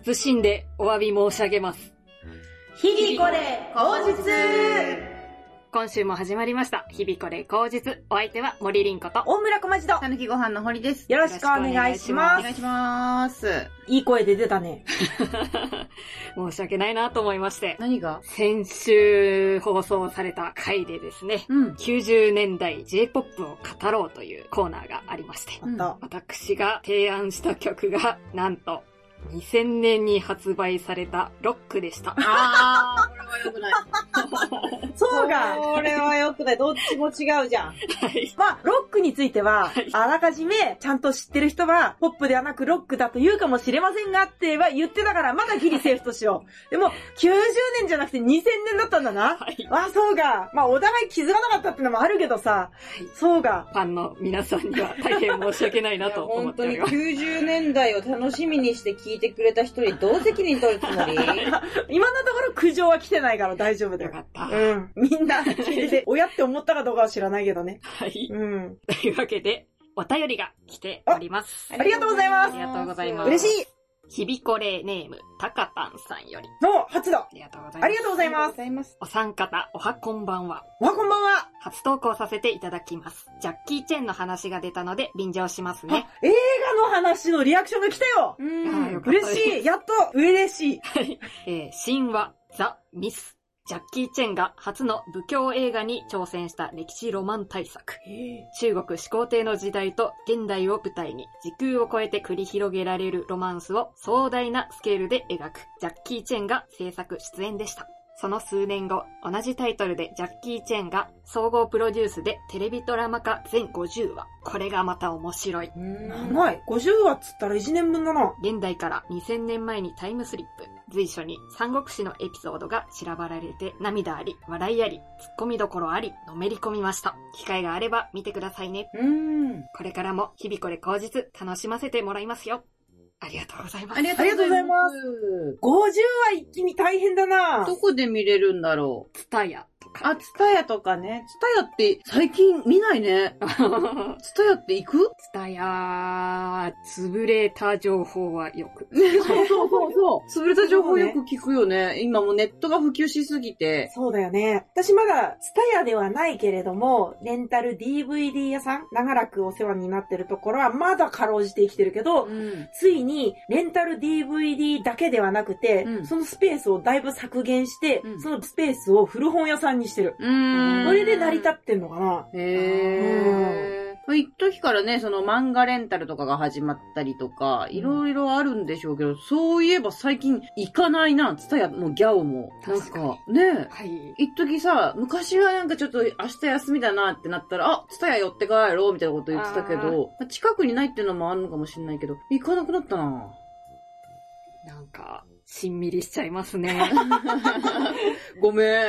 謹んでお詫び申し上げます。日々これ、口実今週も始まりました。日々これ口実。お相手は森凛子と。大村小町と、たぬきご飯の堀です。よろしくお願いします。お願いします。いい声で出たね。申し訳ないなと思いまして。何が？先週放送された回でですね、うん。90年代 J-POP を語ろうというコーナーがありまして、あった。私が提案した曲が、なんと、2000年に発売されたロックでした。あー、これは良くない。そうが、これはよくない。どっちも違うじゃん。はい。まあ、ロックについてははい、あらかじめ、ちゃんと知ってる人は、ポップではなくロックだと言うかもしれませんがっては言ってたから、まだギリセーフとしよう。でも、90年じゃなくて2000年だったんだな。はい。あ、そうか。まあ、お互い気づかなかったってのもあるけどさ、そうか。ファンの皆さんには大変申し訳ないなと思本当にっております。90年代を楽しみにして聞いてくれた人にどう責任取るつもり？今のところ苦情は来てないから大丈夫だよよか。った。うん。みんな聞いてて、親って思ったかどうかは知らないけどね。はい。うん。というわけで、お便りが来ております。ありがとうございますありがとうございます嬉しいひびこれネーム、たかたんさんより。の、初だありがとうございます。ありがとうございますます。お三方、おはこんばんは。わ、こんばんは初投稿させていただきます。ジャッキー・チェンの話が出たので、便乗しますね。映画の話のリアクションが来たよあーよかった嬉しいやっと嬉しいはい。えー神話、ザ・ミス。ジャッキー・チェンが初の武教映画に挑戦した歴史ロマン大作。中国始皇帝の時代と現代を舞台に時空を超えて繰り広げられるロマンスを壮大なスケールで描くジャッキー・チェンが制作出演でした。その数年後、同じタイトルでジャッキー・チェンが総合プロデュースでテレビドラマ化全50話。これがまた面白い。長い。50話っつったら1年分だな。現代から2000年前にタイムスリップ。随所に三国志のエピソードが散らばられて涙あり、笑いあり、突っ込みどころあり、のめり込みました。機会があれば見てくださいね。うん。これからも日々これ口実楽しませてもらいますよ。ありがとうございます。ありがとうございますす。50話一気に大変だなどこで見れるんだろうツタヤ。あ、ツタヤとかね。ツタヤって最近見ないね。ツタヤって行く？ツタヤ、潰れた情報はよく。そうそうそうそう。潰れた情報よく聞くよね。今もうネットが普及しすぎて。そうだよね。私まだ、ツタヤではないけれども、レンタル DVD 屋さん、長らくお世話になってるところは、まだかろうじて生きてるけど、うん。ついに、レンタル DVD だけではなくて、うんそのスペースをだいぶ削減して、うんそのスペースを古本屋さんにしてる。うーん。それで成り立ってんのかなへー。一時からね、その漫画レンタルとかが始まったりとか、いろいろあるんでしょうけど、そういえば最近行かないな、ツタヤもギャオも。なん確かか、ねはい。一時さ、昔はなんかちょっと明日休みだなってなったら、あ、ツタヤ寄って帰ろうみたいなこと言ってたけど、まあ近くにないっていうのもあるのかもしれないけど、行かなくなったななんか、しんみりしちゃいますね。ごめん。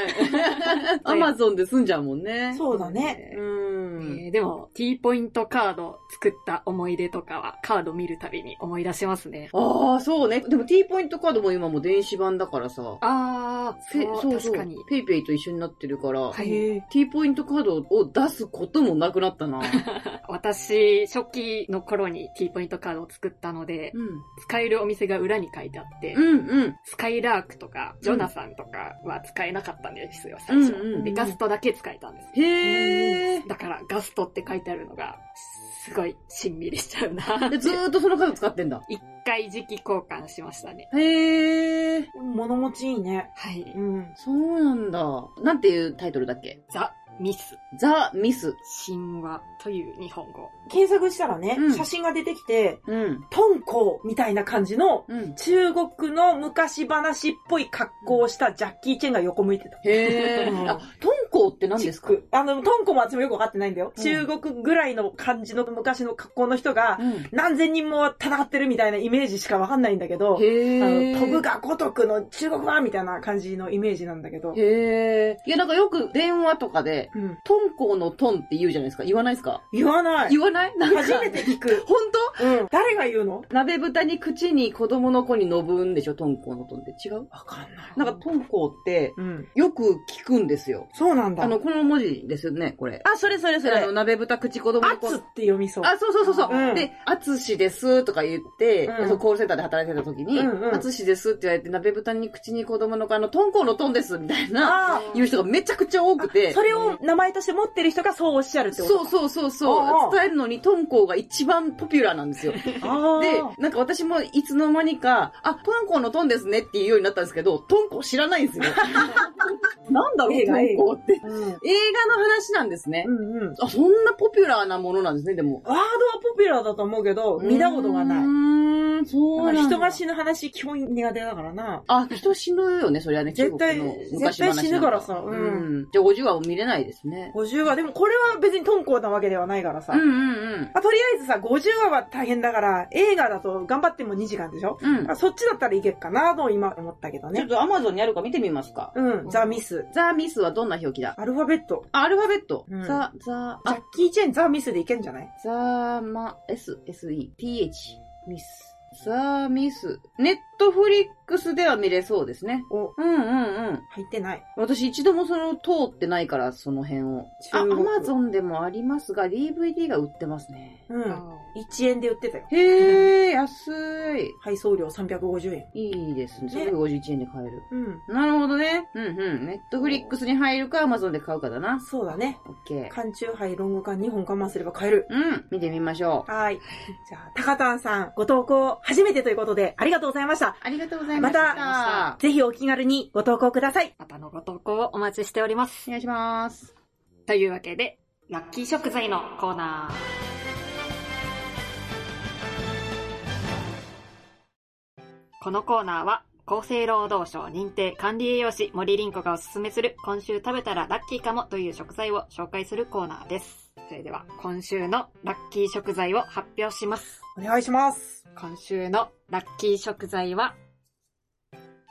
アマゾンで済んじゃうもんね。そうだね。うえん。ーでも、T ポイントカード作った思い出とかは、カード見るたびに思い出しますね。ああ、そうね。でも T ポイントカードも今も電子版だからさ。あペー、そう、確かに。 PayPay と一緒になってるから、はいへえ T ポイントカードを出すこともなくなったな。私、初期の頃に T ポイントカードを作ったので、うん。使えるお店が裏に書いてあって、うんうん。スカイラークとか、ジョナサンとかは使えなかったんですよ、最初。うんうんうんで、ガストだけ使えたんです。へえ。だから、ガストって書いてあるのが、すごいしんみりしちゃうな。でずーっとそのカード使ってんだ。一回時期交換しましたね。へえ。物持ちいいね。はい。うん。そうなんだ。なんていうタイトルだっけ？ザ・ミス、ザ・ミス。神話という日本語。検索したらね、うん写真が出てきて、うん。トンコみたいな感じの、うん。中国の昔話っぽい格好をしたジャッキー・チェンが横向いてた。へえ。うんあ、トンコって何ですか？チックあの、トンコも私もよくわかってないんだよ。うん中国ぐらいの感じの昔の格好の人が、うん。何千人も戦ってるみたいなイメージしかわかんないんだけど、へあえ。の、飛ぶが如くの中国はみたいな感じのイメージなんだけど。へえ。いや、なんかよく電話とかで、うん。トンコのトンって言うじゃないですか。言わないですか？言わない。言わない？なんか初めて聞く。本うん。誰が言うの？当鍋豚に口に子供の子にのぶんでしょ？トンコのトンって違う？わかんない。なんかトンコってうん。よく聞くんですよ。そうなんだ。あの、この文字ですよね、これ。あ、それそれそれあの、。鍋豚口子供の子あつって読みそう。あ、そうそうそうそう。うんで、あつしですとか言って、うんそうコールセンターで働いてた時に、うんうんあつしですって言われて、鍋豚に口に子供の子、あの、トンコウのトンです、みたいな、あ言う人がめちゃくちゃ多くて。それを名前として持ってる人がそうおっしゃるってことそうそうそうそう。伝えるのにトンコウが一番ポピュラーなんですよ。あでー、なんか私もいつの間にか、あ、トンコウのトンですねっていうようになったんですけど、トンコウ知らないんですよ。なんだろう、ト映画ンコウって。うん。映画の話なんですね。うんうん。あ、そんなポピュラーなものなんですね、でも。ワードはポピュラーだと思うけど、見たことがなうい。ーん、そう。人が死ぬ話基本苦手だからな。あ、人死ぬよね、それはね。絶対絶対死ぬからさううんん。じゃあ50話も見れないですね。50話、でもこれは別にトンコなわけではないからさ。うんうんあとりあえずさ、50話は大変だから、映画だと頑張っても2時間でしょ、うん。うん。あそっちだったらいけっかなと今思ったけどね。ちょっとアマゾンにあるか見てみますか。うん、ザ・ミス。ザ・ミスはどんな表記だ？アルファベット。あアルファベット。うんザ、ザ、ジャあッ、キー・チェン、ザ・ミスでいけんじゃない？ザ・マ、S、S、E、T、H、ミス。ザ・ミス。ネットフリックスでは見れそうですね。お、うんうんうん。入ってない。私一度もその通ってないから、その辺を。あ、アマゾンでもありますが、DVD が売ってますね。うん。あ1円で売ってたよ。へー、安い。配送料350円。いいですね。ね351円で買える。うん。なるほどね。うんうん。ネットフリックスに入るか、アマゾンで買うかだな。そうだね。オッケー。缶チューハイロング缶2本我慢すれば買える。うん。見てみましょう。はい。じゃあ、高谷さん、ご投稿初めてということで、ありがとうございました。ありがとうございましまた。たぜひお気軽にご投稿ください。またのご投稿をお待ちしておりますお。願いします。というわけで、ラッキー食材のコーナー。このコーナーは、厚生労働省認定管理栄養士森凛子がおすすめする今週食べたらラッキーかもという食材を紹介するコーナーです。それでは今週のラッキー食材を発表します。お願いします。今週のラッキー食材は、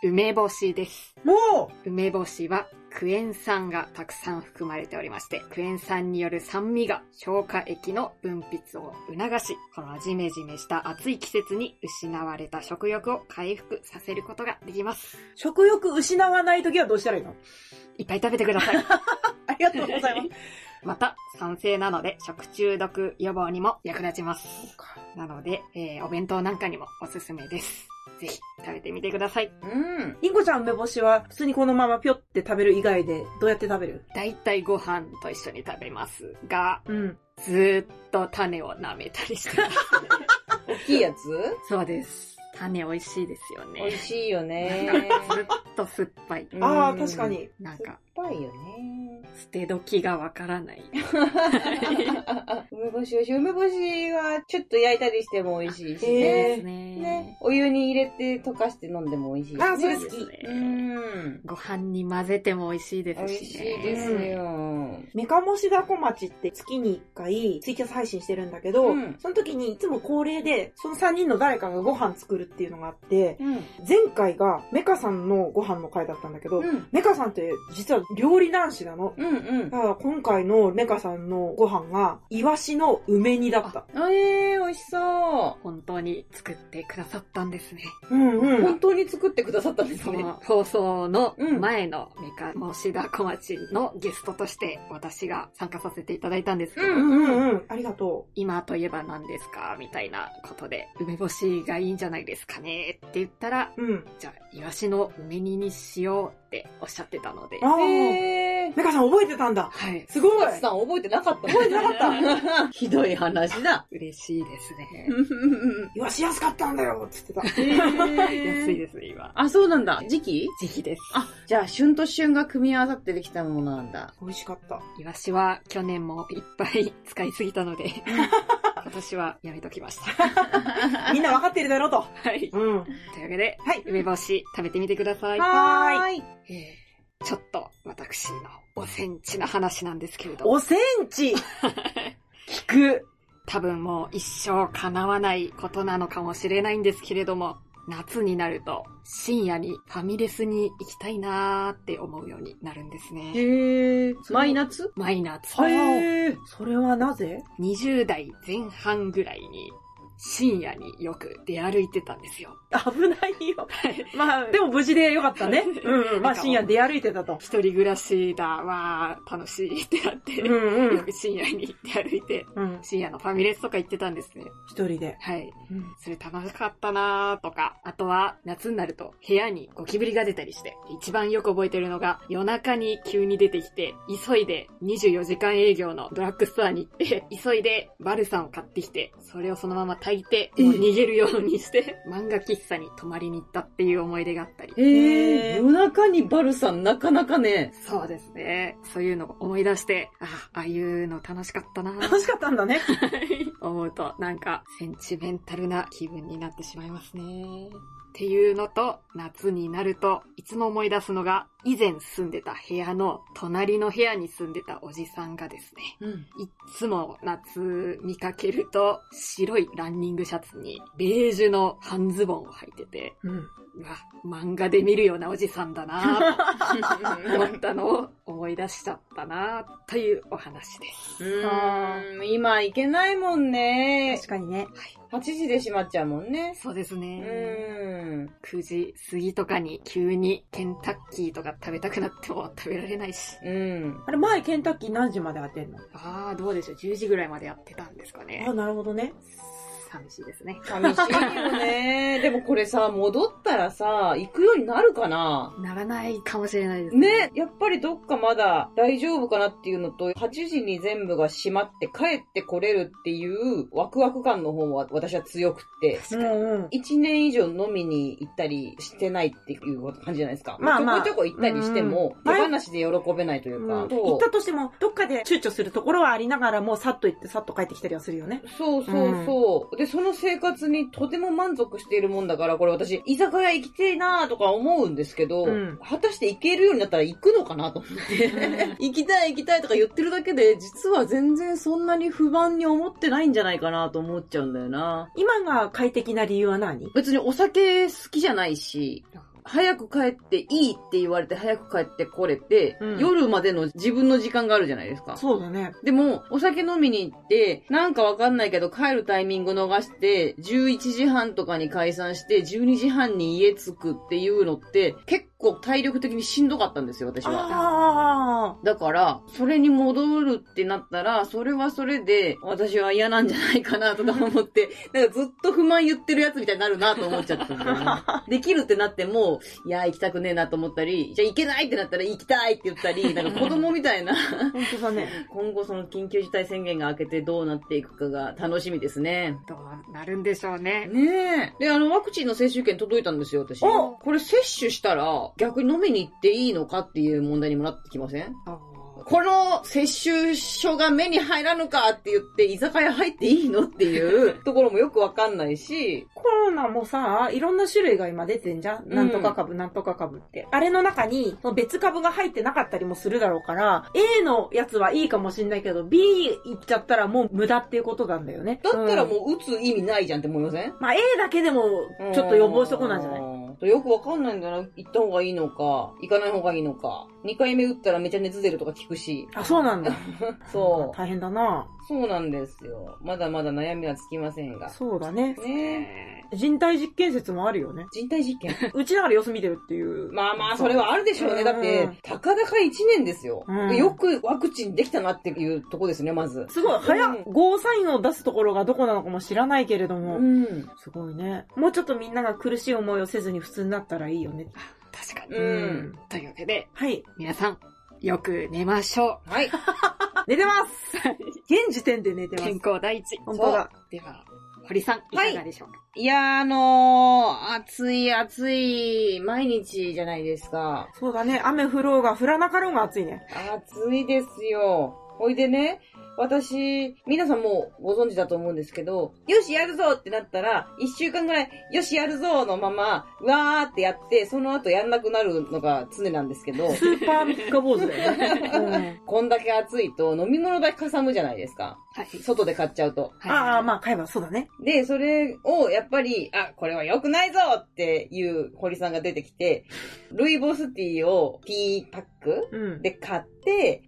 梅干しです。も梅干しはクエン酸がたくさん含まれておりまして、クエン酸による酸味が消化液の分泌を促し、このジメジメした暑い季節に失われた食欲を回復させることができます。う、食欲失わないときはどうしたらいいの？いっぱい食べてください。ありがとうございます。また、酸性なので食中毒予防にも役立ちます。なので、えーお弁当なんかにもおすすめです。ぜひ食べてみてください。うん。りんこちゃん梅干しは普通にこのままぴょって食べる以外でどうやって食べる？だいたいご飯と一緒に食べますが、うん。ずーっと種を舐めたりしてます。大きいやつ？そうです。種美味しいですよね。美味しいよね。ずっと酸っぱい。ああ、うん確かに。なんか、ぱいよね。捨て時がわからない。梅干し美味しい。梅干しはちょっと焼いたりしても美味しいしへね。ですね。ね。お湯に入れて溶かして飲んでも美味しいし、ね。あーそれ好きうん。ご飯に混ぜても美味しいで美味すしね。しいですよ。メカモシダコ町って月に1回ツイキャス配信してるんだけど、うんその時にいつも恒例で、その3人の誰かがご飯作るっていうのがあって、うん。前回がメカさんのご飯の回だったんだけど、うん。メカさんって実は料理男子なの。うんうんだ。から今回のメカさんのご飯が、イワシの梅煮だった。あえー、美味しそ本当に作ってくださったんですね。うんう。うん。本当に作ってくださったんですね。その放送のうん前のメカモシダ小町のゲストとして私が参加させていただいたんですけど、ううんうんうん。ありがと今といえば何ですかみたいなことで、梅干しがいいんじゃないですかねって言ったら、う。うん。じゃあ、イワシの梅煮にしようっておっしゃってたので、ああ、えー。メカさん覚えてたんだ。はい。すごい。松さん覚えてなかった覚えてなかった。ひどい話だ。嬉しいですね。イワシ安かったんだよって言ってた。安いですね、今。あ、そうなんだ。時期？時期です。あ、じゃあ、旬と旬が組み合わさってできたものなんだ。美味しかった。イワシは去年もいっぱい使いすぎたので、今年はやめときました。みんなわかってるだろうと。はい。うん。というわけで、はい。梅干し食べてみてください。はーい。えーちょっと私のおセンチな話なんですけれども、おセンチ聞く。多分もう一生叶わないことなのかもしれないんですけれども、夏になると深夜にファミレスに行きたいなーって思うようになるんですね。へー。マイナツマイナーツ。はいへー。それはなぜ？20代前半ぐらいに深夜によく出歩いてたんですよ。危ないよ。まあ、でも無事でよかったね。うんうん。まあ深夜出歩いてたと。一人暮らしだ、わー、楽しいってなって、うんうん。よく深夜に出歩いて、うん。深夜のファミレスとか行ってたんですね。一人で。はい。うん。それ楽しかったなーとか、あとは夏になると部屋にゴキブリが出たりして、一番よく覚えてるのが夜中に急に出てきて、急いで24時間営業のドラッグストアに行って、急いでバルサンを買ってきて、それをそのまま炊いて、もう逃げるようにして、漫画喫茶に泊まりに行ったっていう思い出があったり。夜中にバルさんなかなかね、そうですね。そういうのを思い出して、あ、ああいうの楽しかったなー楽しかったんだね。思うと、なんか、センチメンタルな気分になってしまいますね。っていうのと、夏になると、いつも思い出すのが、以前住んでた部屋の、隣の部屋に住んでたおじさんがですね、うん。いっつも夏見かけると、白いランニングシャツに、ベージュの半ズボンを履いてて、うん。うわ、漫画で見るようなおじさんだなぁと思ったのを思い出しちゃったなぁというお話です。うーん、今行けないもんね確。かにね。8時で閉まっちゃうもんね。そうですうね。ーん。9時過ぎとかに急にケンタッキーとか食べたくなっても食べられないし。うん。あれ、前ケンタッキー何時まで当てんの？ああ、どうでしょう。10時ぐらいまでやってたんですかねあ、。なるほどね。寂しいですね。寂しいよね。でもこれさ、戻ったらさ、行くようになるかな？ならないかもしれないですね、やっぱりどっかまだ大丈夫かなっていうのと、8時に全部が閉まって帰ってこれるっていうワクワク感の方は私は強くって、うんうん。1年以上飲みに行ったりしてないっていう感じじゃないですか。まあまあちょこちょこ行ったりしても、うん手放しで喜べないというか。うん行ったとしても、どっかで躊躇するところはありながらも、さっと行ってさっと帰ってきたりはするよね。そうそうそう。で、その生活にとても満足しているもんだから、これ私、居酒屋行きてえなーとか思うんですけど、うん果たして行けるようになったら行くのかなと思って。行きたい行きたいとか言ってるだけで、実は全然そんなに不満に思ってないんじゃないかなと思っちゃうんだよな。今が快適な理由は何？別にお酒好きじゃないし、早く帰っていいって言われて早く帰ってこれて、うん夜までの自分の時間があるじゃないですか。そうだね。でも、お酒飲みに行って、なんかわかんないけど帰るタイミング逃して、11時半とかに解散して、12時半に家着くっていうのって、結構体力的にしんどかったんですよ、私は。あだから、それに戻るってなったら、それはそれで、私は嫌なんじゃないかなとか思って、なんかずっと不満言ってるやつみたいになるなと思っちゃったんだよね。できるってなっても、いや、行きたくねえなと思ったり、じゃあ行けないってなったら行きたいって言ったり、なんか子供みたいな、あ、本当だね。今後その緊急事態宣言が明けてどうなっていくかが楽しみですね。どうなるんでしょうね。ねえ。で、あの、ワクチンの接種券届いたんですよ、私。おこれ接種したら、逆に飲みに行っていいのかっていう問題にもなってきません？あこの接種書が目に入らぬかって言って、居酒屋入っていいのっていうところもよくわかんないし、コロナもさ、いろんな種類が今出てんじゃん、うん。なんとか株、なんとか株って。あれの中に、その別株が入ってなかったりもするだろうから、A のやつはいいかもしんないけど、B 行っちゃったらもう無駄っていうことなんだよね。だったらうん。もう打つ意味ないじゃんって思いません？まあ A だけでも、ちょっと予防しとこうなんじゃない？とよくわかんないんだな。行った方がいいのか、行かない方がいいのか。2回目打ったらめちゃ熱出るとか聞くし。あ、そうなんだ。そう。大変だな。そうなんですよ。まだまだ悩みはつきませんが。そうだね。ねえ。人体実験説もあるよね。人体実験。うちだから様子見てるっていう。まあまあ、それはあるでしょうね。だってうん、たかだか1年ですよ。うんよくワクチンできたなっていうとこですね、まず。すごい、早ゴーサインを出すところがどこなのかも知らないけれども、うん。すごいね。もうちょっとみんなが苦しい思いをせずに普通になったらいいよね。確かに。うん。というわけで、はい。皆さん、よく寝ましょはい。寝てますう。現時点で寝てます健。康第一。本当だ。では、堀さん、いかがでしょうか、いやー、あのー、暑い暑い、毎日じゃないですか。そうだね。雨降ろうが降らなかろうが暑いね。暑いですよ。ほいでね、私、皆さんもうご存知だと思うんですけど、よし、やるぞってなったら、一週間ぐらい、よし、やるぞのまま、うわーってやって、その後やんなくなるのが常なんですけど、スーパー三日坊主だよね。こんだけ暑いと飲み物だけかさむじゃないですか。はい。外で買っちゃうと。うん、ああ、まあ、買えばそうだね。で、それをやっぱり、あ、これは良くないぞっていう堀さんが出てきて、ルイボスティーを P パックうん。で買って、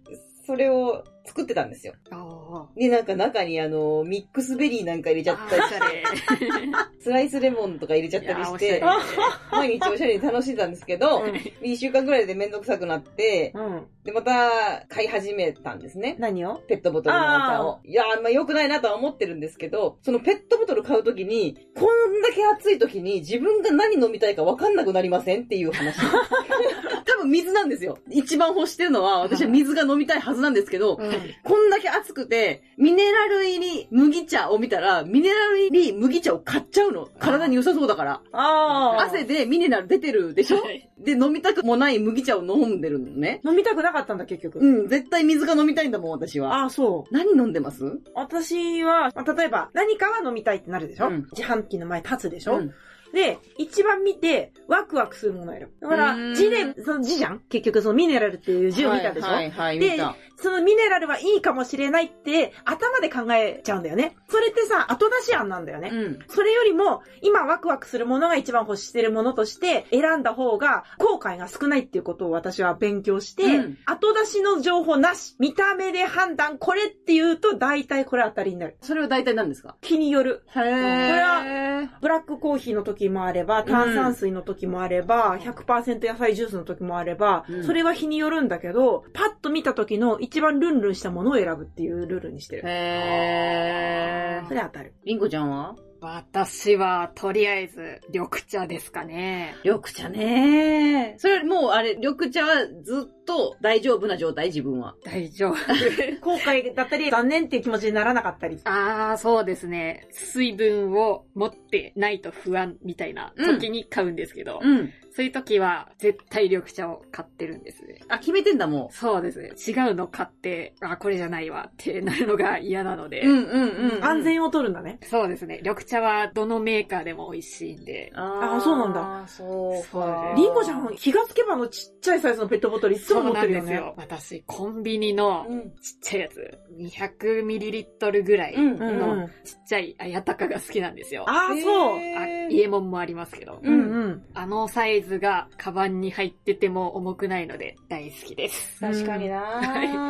そそれを作ってたんですよ。あで、なんか中にあの、ミックスベリーなんか入れちゃったりして、スライスレモンとか入れちゃったりして毎日おしゃれに楽しんでたんですけど、1週間ぐらいでめんどくさくなって、うん。で、また買い始めたんですね。何を？ペットボトルのお茶を。いやー、まあ良くないなとは思ってるんですけど、そのペットボトル買うときに、こんだけ暑いときに自分が何飲みたいか分かんなくなりませんっていう話。多分水なんですよ。一番欲してるのは、私は水が飲みたいはずなんですけど、こんだけ暑くて、ミネラル入り麦茶を見たら、ミネラル入り麦茶を買っちゃうの。体に良さそうだから。ああ。汗でミネラル出てるでしょ？はいで、飲みたくもない麦茶を飲んでるのね。飲みたくなかったんだ、結局。うん、絶対水が飲みたいんだもん、私は。ああ、そう。何飲んでます？私は、まあ例えば、何かは飲みたいってなるでしょ、うん自販機の前立つでしょ、うんで、一番見て、ワクワクするものを選ぶ。だから字で、その字じゃん？結局そのミネラルっていう字を見たでしょ、はい、はい、で見た。そのミネラルはいいかもしれないって、頭で考えちゃうんだよね。それってさ、後出し案なんだよね。うん。それよりも、今ワクワクするものが一番欲してるものとして選んだ方が後悔が少ないっていうことを私は勉強して、うん後出しの情報なし、見た目で判断、これって言うと大体これ当たりになる。それは大体何ですか？気による。へー。ブラックコーヒーの時もあれば、炭酸水の時もあれば、100%野菜ジュースの時もあれば、うんそれは日によるんだけど、パッと見た時の一番ルンルンしたものを選ぶっていうルールにしてる。へーそ。れ当たる。りんこちゃんは？私は、とりあえず、緑茶ですかね。緑茶ねそれもうあれ、緑茶はずっと大丈夫な状態自分は。大丈夫。後悔だったり、残念っていう気持ちにならなかったり。ああ、そうですね。水分を持ってないと不安みたいな時に買うんですけど、うん。そういう時は絶対緑茶を買ってるんですね。あ、決めてんだもそうですね。違うの買って、あ、これじゃないわってなるのが嫌なので、ん。うんうんうん。安全を取るんだね。そうですね。緑茶はどのメーカーでも美味しいんで、ああそうなんだ。そうそうか。りんごちゃん、気がつけばあのちっちゃいサイズのペットボトルいつも持ってるよね。そうなんですよ。私、コンビニのうん。ちっちゃいやつ、200ml ぐらいのうん。ちっちゃい綾鷹が好きなんですよ。ああ、そう。あ家もんもありますけど。うんうん。あのサイズがカバンに入ってても重くないので大好きです。確かにな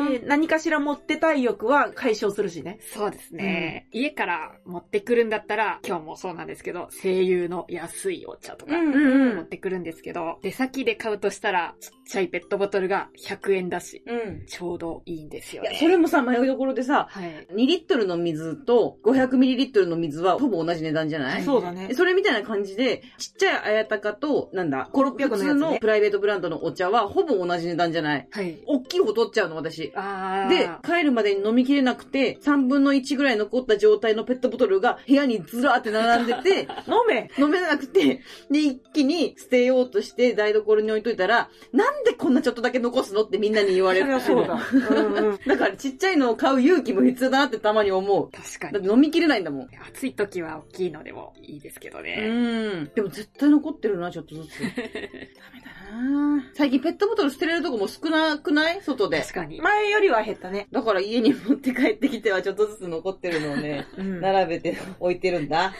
で、何かしら持ってたい欲は解消するしね。そうですね、家から持ってくるんだったら、今日もそうなんですけど、声優の安いお茶とか、持ってくるんですけど、出先で買うとしたら、ちっちゃいペットボトルが100円だし、うん。ちょうどいいんですよね。いや、それもさ、迷いどころでさ、はい。2リットルの水と500ミリリットルの水はほぼ同じ値段じゃない？そうだねで。それみたいな感じで、ちっちゃい綾鷹と、なんだ、5 600のやつねのプライベートブランドのお茶はほぼ同じ値段じゃない？はい。大きい方取っちゃうの、私。あー。で、帰るまでに飲みきれなくて、3分の1ぐらい残った状態のペットボトルが部屋にずらーって並んでて、飲め飲めなくて、で、一気に捨てようとして台所に置いといたら、なんでこんなちょっとだけ残すのってみんなに言われる。そそうだ。うんうん。だからちっちゃいのを買う勇気も必要だなってたまに思う。確かに。だって飲みきれないんだもん。暑い時は大きいのでもいいですけどうね。ん。でも絶対残ってるな、ちょっとずつ。ダメだな最近ペットボトル捨てれるとこも少なくない？外で。確かに。前よりは減ったね。だから家に持って帰ってきてはちょっとずつ残ってるのをね、うん並べて置いてるんだ。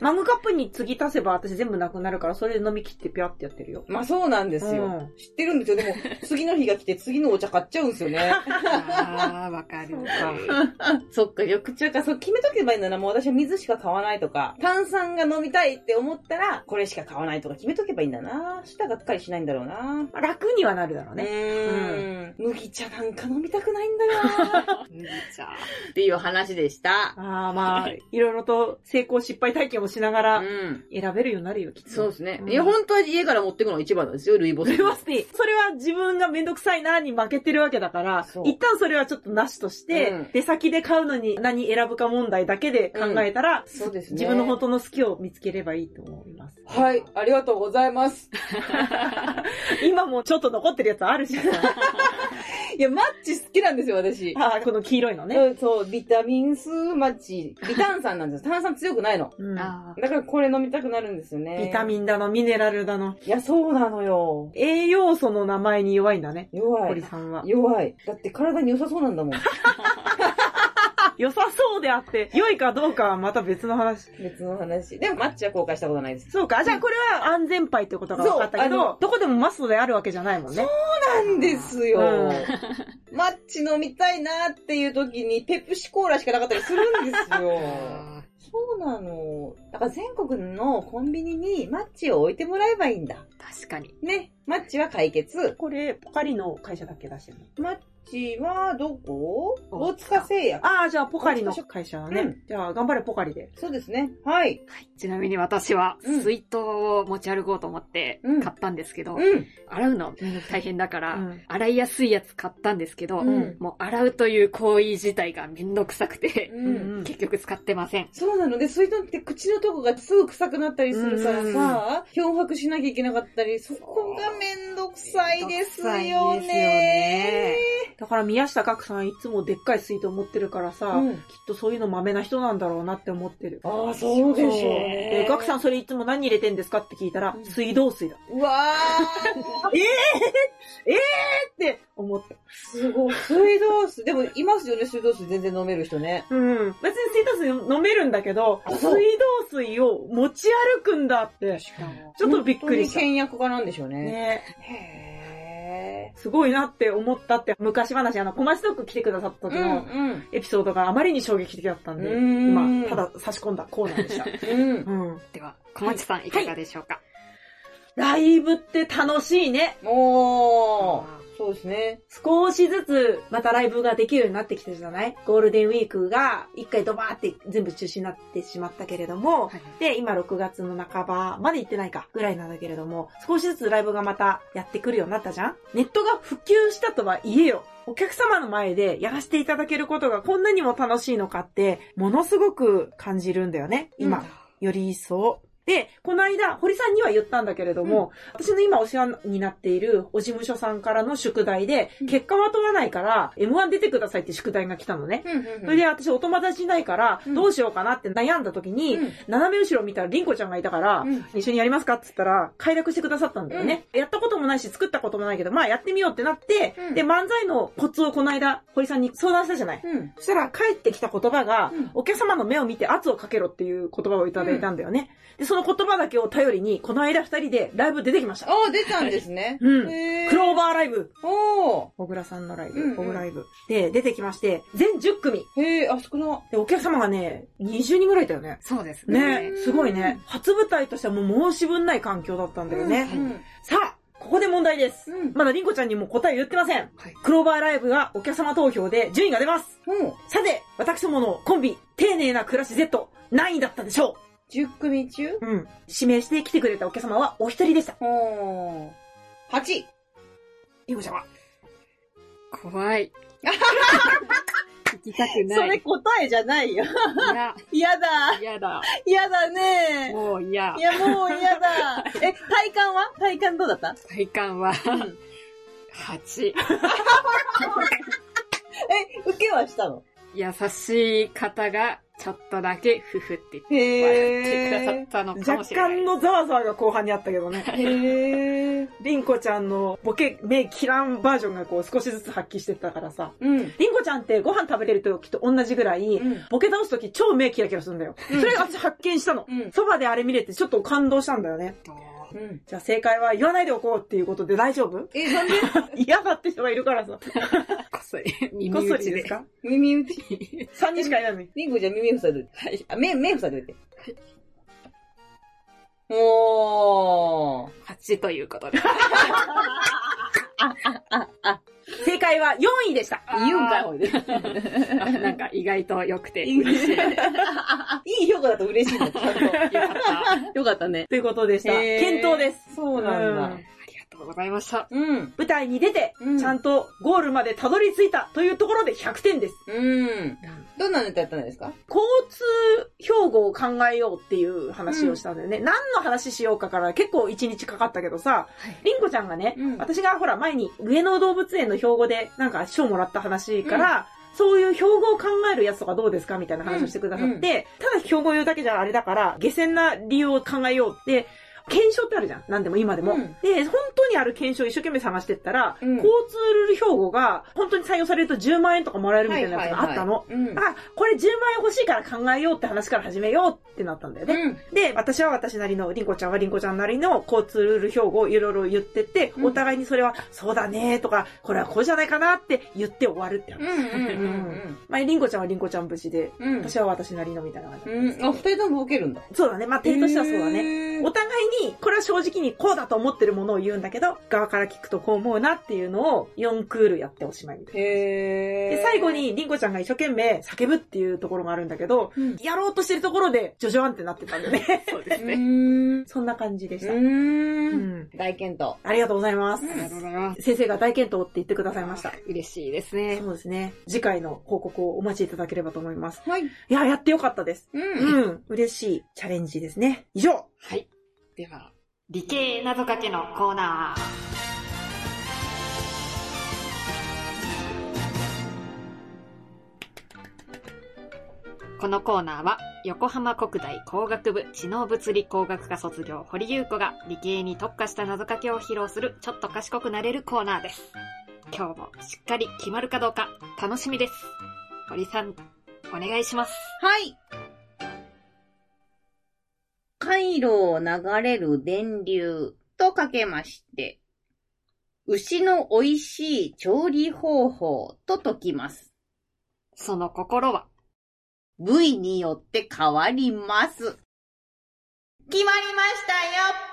マグカップに次足せば私全部なくなるから、それで飲み切ってピャってやってるよ。まあそうなんですよ。うん知ってるんですよ。でも、次の日が来て次のお茶買っちゃうんですよね。あー、わかる。そうかそっか、緑茶か。そう、決めとけばいいんだな。もう私は水しか買わないとか、炭酸が飲みたいって思ったら、これしか買わないとか決めとけばいいんだな。舌がっかりしないんだろうな。楽にはなるだろううね。ーん。麦茶なんか飲みたくないんだよな。麦茶。っていう話でした。ああ、まあ、いろいろと成功失敗体験をしながらうん。選べるようになるよ、きっと。そうですね。うんいや、本当は家から持ってくのが一番なんですよ、ルイボス。ルイボスティー。それは自分がめんどくさいなに負けてるわけだから一旦それはちょっとなしとして、うん出先で買うのに何選ぶか問題だけで考えたら、そうですね。自分の本当の好きを見つければいいと思います。はい、ありがとうございます。今もちょっと残ってるやつあるしさ。いや、マッチ好きなんですよ、私。あーこの黄色いのね。うんそう、ビタミン数マッチ。ビタン酸なんですよ。炭酸強くないの。うんだからこれ飲みたくなるんですよね。ビタミンだの、ミネラルだの。いや、そうなのよ。栄養素の名前に弱いんだね。弱い。堀さんは。弱い。だって体に良さそうなんだもん。良さそうであって、良いかどうかはまた別の話。別の話。でもマッチは公開したことないです。そうか。じゃあこれは安全牌ってことが分かったけど、どこでもマストであるわけじゃないもんね。なんですよ。うんマッチ飲みたいなっていう時にペプシコーラしかなかったりするんですよ。そうなの。だから全国のコンビニにマッチを置いてもらえばいいんだ。確かに。ね。マッチは解決。これ、ポカリの会社だっけ出してるの？マッチはどこ？大大塚製薬。ああ、じゃあポカリの会社だね。うんじゃあ頑張れポカリで。そうですね。はい。ちなみに私はうん水筒を持ち歩こうと思ってうん買ったんですけど、うん。洗うの大変だから、うん洗いやすいやつ買ったんですけど、うんもう洗うという行為自体がめんどくさくて、うん。結局使ってません。そうなので、水筒って口のとこがすぐ臭くなったりするからさ、漂白しなきゃいけなかったり、そこがめんどくさいですよね。だから宮下岳さんいつもでっかい水筒持ってるからさ、うんきっとそういうの豆な人なんだろうなって思ってる。ああ、そうでしょうね。で、ガクさんそれいつも何入れてんですかって聞いたら、うん水道水だ。うわ ー、って思った。すごい。水道水。でも、いますよね、水道水全然飲める人ね。うん。別に水道水飲めるんだけど、水道水を持ち歩くんだって、ちょっとびっくりした。本当に倹約家なんでしょうね。ねへすごいなって思ったって、昔話、あの、小町トーク来てくださったー。時のうん、エピソードがあまりに衝撃的だったんで、うん今、ただ差し込んだコーナーでした。うん。では、小町さんいかがでしょうか、ライブって楽しいね。おー。そうですね。少しずつまたライブができるようになってきてるじゃない？ゴールデンウィークが一回ドバーって全部中止になってしまったけれども、はいで、今6月の半ばまで行ってないかぐらいなんだけれども、少しずつライブがまたやってくるようになったじゃん？ネットが普及したとはいえよ。お客様の前でやらせていただけることがこんなにも楽しいのかって、ものすごく感じるんだよね。今、より一層。で、この間、堀さんには言ったんだけれども、私の今お世話になっているお事務所さんからの宿題で、うん結果は問わないから、M1 出てくださいって宿題が来たのね。うんうんうんそれで私お友達いないから、うんどうしようかなって悩んだ時に、うん斜め後ろ見たらリンコちゃんがいたから、うん一緒にやりますかって言ったら、快諾してくださったんだよね。やったこともないし、作ったこともないけど、まあやってみようってなって、うんで、漫才のコツをこの間、堀さんに相談したじゃない。うん。そしたら帰ってきた言葉が、うんお客様の目を見て圧をかけろっていう言葉をいただいたんだよね。で、その言葉だけを頼りに、この間二人でライブ出てきました。ああ、出たんですね。うん。クローバーライブ。おー。小倉さんのライブ、うんうん小倉ライブ。で、出てきまして、全10組。へえ、あそこの。で、お客様がね、20人ぐらいいたよね。そうですね。ね、すごいね。初舞台としてはもう申し分ない環境だったんだよね。うんさあ、ここで問題です。うん。まだリンコちゃんにも答え言ってません。はいクローバーライブがお客様投票で順位が出ます。うん。さて、私どものコンビ、丁寧な暮らし Z、何位だったでしょ10組中ううん。指名して来てくれたお客様はお一人でした。おー。8。リンコちゃんは？怖い。聞きたくない。それ答えじゃないよ。いや、嫌だ。嫌だ。嫌だね。もう嫌い。や、もう嫌だ。え、体感は？体感どうだった？体感は、8。え、受けはしたの？優しい方が、ちょっとだけ、ふふって言ってへくださったのかも若しれない。干のざわざわが後半にあったけどね。へ ー。リンコちゃんのボケ、目キランバージョンがこう少しずつ発揮してったからさ。うん。リンコちゃんってご飯食べれる時と同じぐらい、うんボケ倒す時超目キラキラするんだよ。うんそれが私発見したの。うん。そばであれ見れてちょっと感動したんだよね。うん。じゃあ正解は言わないでおこうっていうことで大丈夫？え、なんで？嫌だって人がいるからさ。こっそり、耳こっそ打ちで。りですか？耳打ち。?3 人しかいないのに。リンゴじゃ耳塞いでて。はい。あ、目、目塞いでて。おー。8ということで。正解は4位でした。言うんかい、ほいで。あ なんか意外と良くて嬉しい。よかっいい評価だと嬉しいんだ、ちゃんと。た。よかったね。ということでした。検討です。そうなんだ。ありがとうございました。うん。舞台に出て、うんちゃんとゴールまでたどり着いたというところで100点です。うん。どんなネタやったんですか？交通標語を考えようっていう話をしたんだよね。何の話しようかから結構1日かかったけどさ、りんこちゃんがね、うん私がほら前に上野動物園の標語でなんか賞もらった話から、そういう標語を考えるやつとかどうですかみたいな話をしてくださって、うんただ標語を言うだけじゃあれだから、下船な理由を考えようって、検証ってあるじゃん。なんでも今でも。うんで、本当にある検証を一生懸命探してったら、うん交通ルール標語が本当に採用されると10万円とかもらえるみたいなやつがあったの。はいはいはいだから、これ10万円欲しいから考えようって話から始めようってなったんだよね。うん。で、私は私なりの、りんこちゃんはりんこちゃんなりの交通ルール標語をいろいろ言ってって、うんお互いにそれは、そうだねとか、これはこうじゃないかなって言って終わるって話。まあ、りんこちゃんはりんこちゃん無事で、うん。私は私なりのみたいな感じ。うん。あ、二人とも受けるんだ。そうだね。まあ、点としてはそうだね。ねお互いに、これは正直にこうだと思ってるものを言うんだけど、側から聞くとこう思うなっていうのを4クールやっておしまいみたいな。へで、最後、に、りんこちゃんが一生懸命叫ぶっていうところがあるんだけど、うんやろうとしてるところで、ジョジョワンってなってたんだよね。うそうですね。そんな感じでした。う。うんん。大健闘。ありがとうございます。ありがとうございます。先生が大健闘って言ってくださいました。嬉しいですね。そうですね。次回の報告をお待ちいただければと思います。はい。いや、やってよかったです。う。うんん。嬉しいチャレンジですね。以上。はい。では、理系謎かけのコーナー。このコーナーは、横浜国大工学部知能物理工学科卒業堀優子が理系に特化した謎かけを披露するちょっと賢くなれるコーナーです。今日もしっかり決まるかどうか楽しみです。堀さん、お願いします。はい。回路を流れる電流とかけまして、牛の美味しい調理方法と解きます。その心は、部位によって変わります。決まりましたよ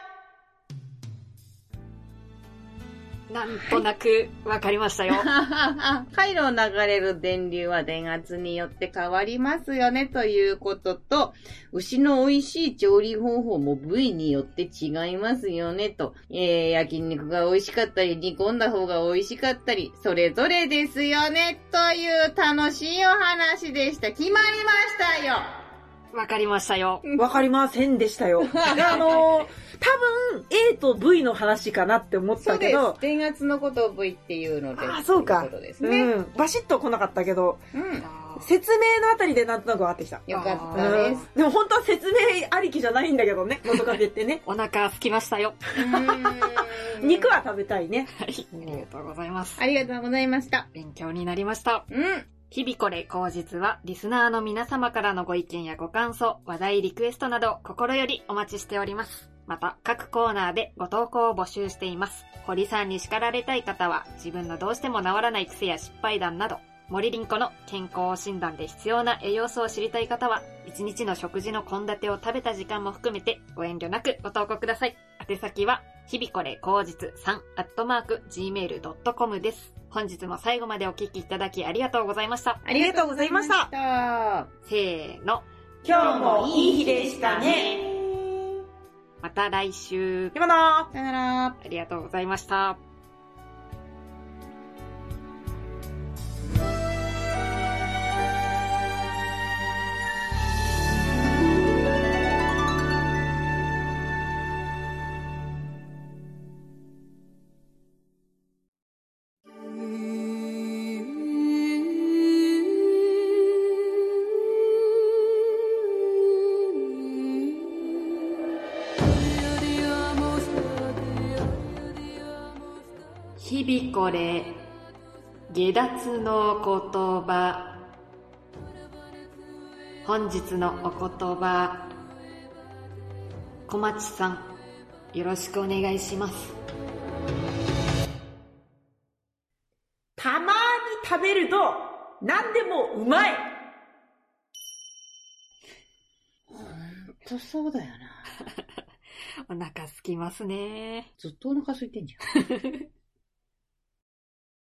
なんとなくわかりましたよ。回路を流れる電流は電圧によって変わりますよねということと、牛の美味しい調理方法も部位によって違いますよねと、えー、焼肉が美味しかったり、煮込んだ方が美味しかったり、それぞれですよねという楽しいお話でした。決まりましたよわかりましたよ。わかりませんでしたよ。あのー、多分 A と V の話かなって思ったけど、電圧のことを部位っていうのあーそうかということですうね。ん、バシッと来なかったけど、うん。説明のあたりでなんとなく分かってきた。よかっうたです。ん、でも本当は説明ありきじゃないんだけどね、喉かけってね。お腹空きましたよ。肉は食べたいね。はい。ありがとうございます。ありがとうございました。勉強になりました。うん。日々これ口実は、リスナーの皆様からのご意見やご感想、話題リクエストなど、心よりお待ちしております。また、各コーナーでご投稿を募集しています。堀さんに叱られたい方は、自分のどうしても治らない癖や失敗談など、森林子の健康診断で必要な栄養素を知りたい方は、一日の食事の献立を食べた時間も含めて、ご遠慮なくご投稿ください。宛先は、日々これ口実3、アットマーク、gmail.com です。本日も最後までお聞きいただきありがとうございました。ありがとうございました。させーの。今日もいい日でしたね。また来週。今のよなら。ありがとうございました。これ、下脱の言葉。本日のお言葉。小町さん、よろしくお願いします。たまーに食べると、何でもうまいほんとそうだよな。お腹すきますね。ずっとお腹空いてんじゃん。